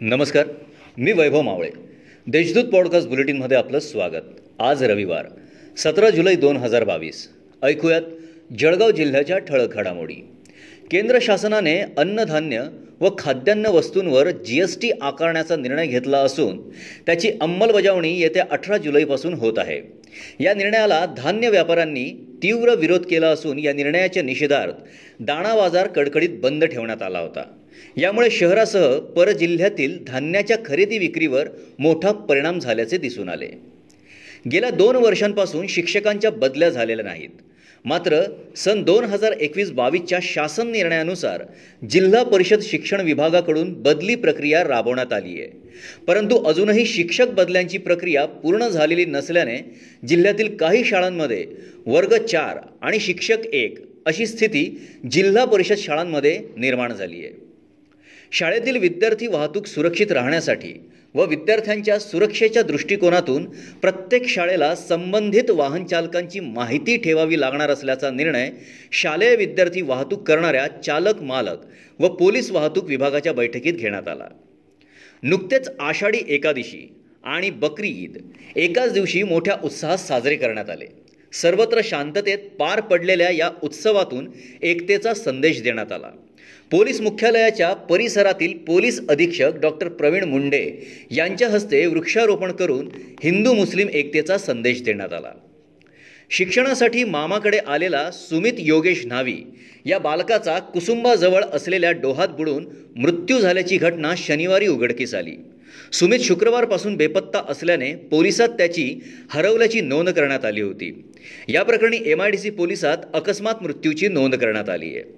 नमस्कार मी वैभव मावळे. देशदूत पॉडकास्ट बुलेटिनमध्ये आपलं स्वागत. आज रविवार सतरा जुलै दोन हजार बावीस. ऐकूयात जळगाव जिल्ह्याच्या ठळक घडामोडी. केंद्र शासनाने अन्नधान्य व खाद्यान्न वस्तूंवर जी एस टी आकारण्याचा निर्णय घेतला असून त्याची अंमलबजावणी येत्या अठरा जुलैपासून होत आहे. या निर्णयाला धान्य व्यापाऱ्यांनी तीव्र विरोध केला असून या निर्णयाच्या निषेधार्थ दाणा बाजार कडकडीत बंद ठेवण्यात आला होता. यामुळे शहरासह परजिल्ह्यातील धान्याच्या खरेदी विक्रीवर मोठा परिणाम झाल्याचे दिसून आले. गेल्या दोन वर्षांपासून शिक्षकांच्या बदल्या झालेल्या नाहीत. मात्र सन दोन हजार एकवीस बावीसच्या शासन निर्णयानुसार जिल्हा परिषद शिक्षण विभागाकडून बदली प्रक्रिया राबवण्यात आली आहे. परंतु अजूनही शिक्षक बदल्यांची प्रक्रिया पूर्ण झालेली नसल्याने जिल्ह्यातील काही शाळांमध्ये वर्ग चार आणि शिक्षक एक अशी स्थिती जिल्हा परिषद शाळांमध्ये निर्माण झाली आहे. शाळेतील विद्यार्थी वाहतूक सुरक्षित राहण्यासाठी व विद्यार्थ्यांच्या सुरक्षेच्या दृष्टिकोनातून प्रत्येक शाळेला संबंधित वाहन चालकांची माहिती ठेवावी लागणार असल्याचा निर्णय शालेय विद्यार्थी वाहतूक करणाऱ्या चालक मालक व पोलीस वाहतूक विभागाच्या बैठकीत घेण्यात आला. नुकतेच आषाढी एकादशी आणि बकरी ईद एकाच दिवशी मोठ्या उत्साहात साजरे करण्यात आले. सर्वत्र शांततेत पार पडलेल्या या उत्सवातून एकतेचा संदेश देण्यात आला. पोलीस मुख्यालयाच्या परिसरातील पोलीस अधीक्षक डॉक्टर प्रवीण मुंडे यांच्या हस्ते वृक्षारोपण करून हिंदू मुस्लिम एकतेचा संदेश देण्यात आला. शिक्षणासाठी मामाकडे आलेला सुमित योगेश न्हावी या बालकाचा कुसुंबाजवळ असलेल्या डोहात बुडून मृत्यू झाल्याची घटना शनिवारी उघडकीस आली. सुमित शुक्रवारपासून बेपत्ता असल्याने पोलिसात त्याची हरवल्याची नोंद करण्यात आली होती. या प्रकरणी एम आय डी सी पोलिसात अकस्मात मृत्यूची नोंद करण्यात आली आहे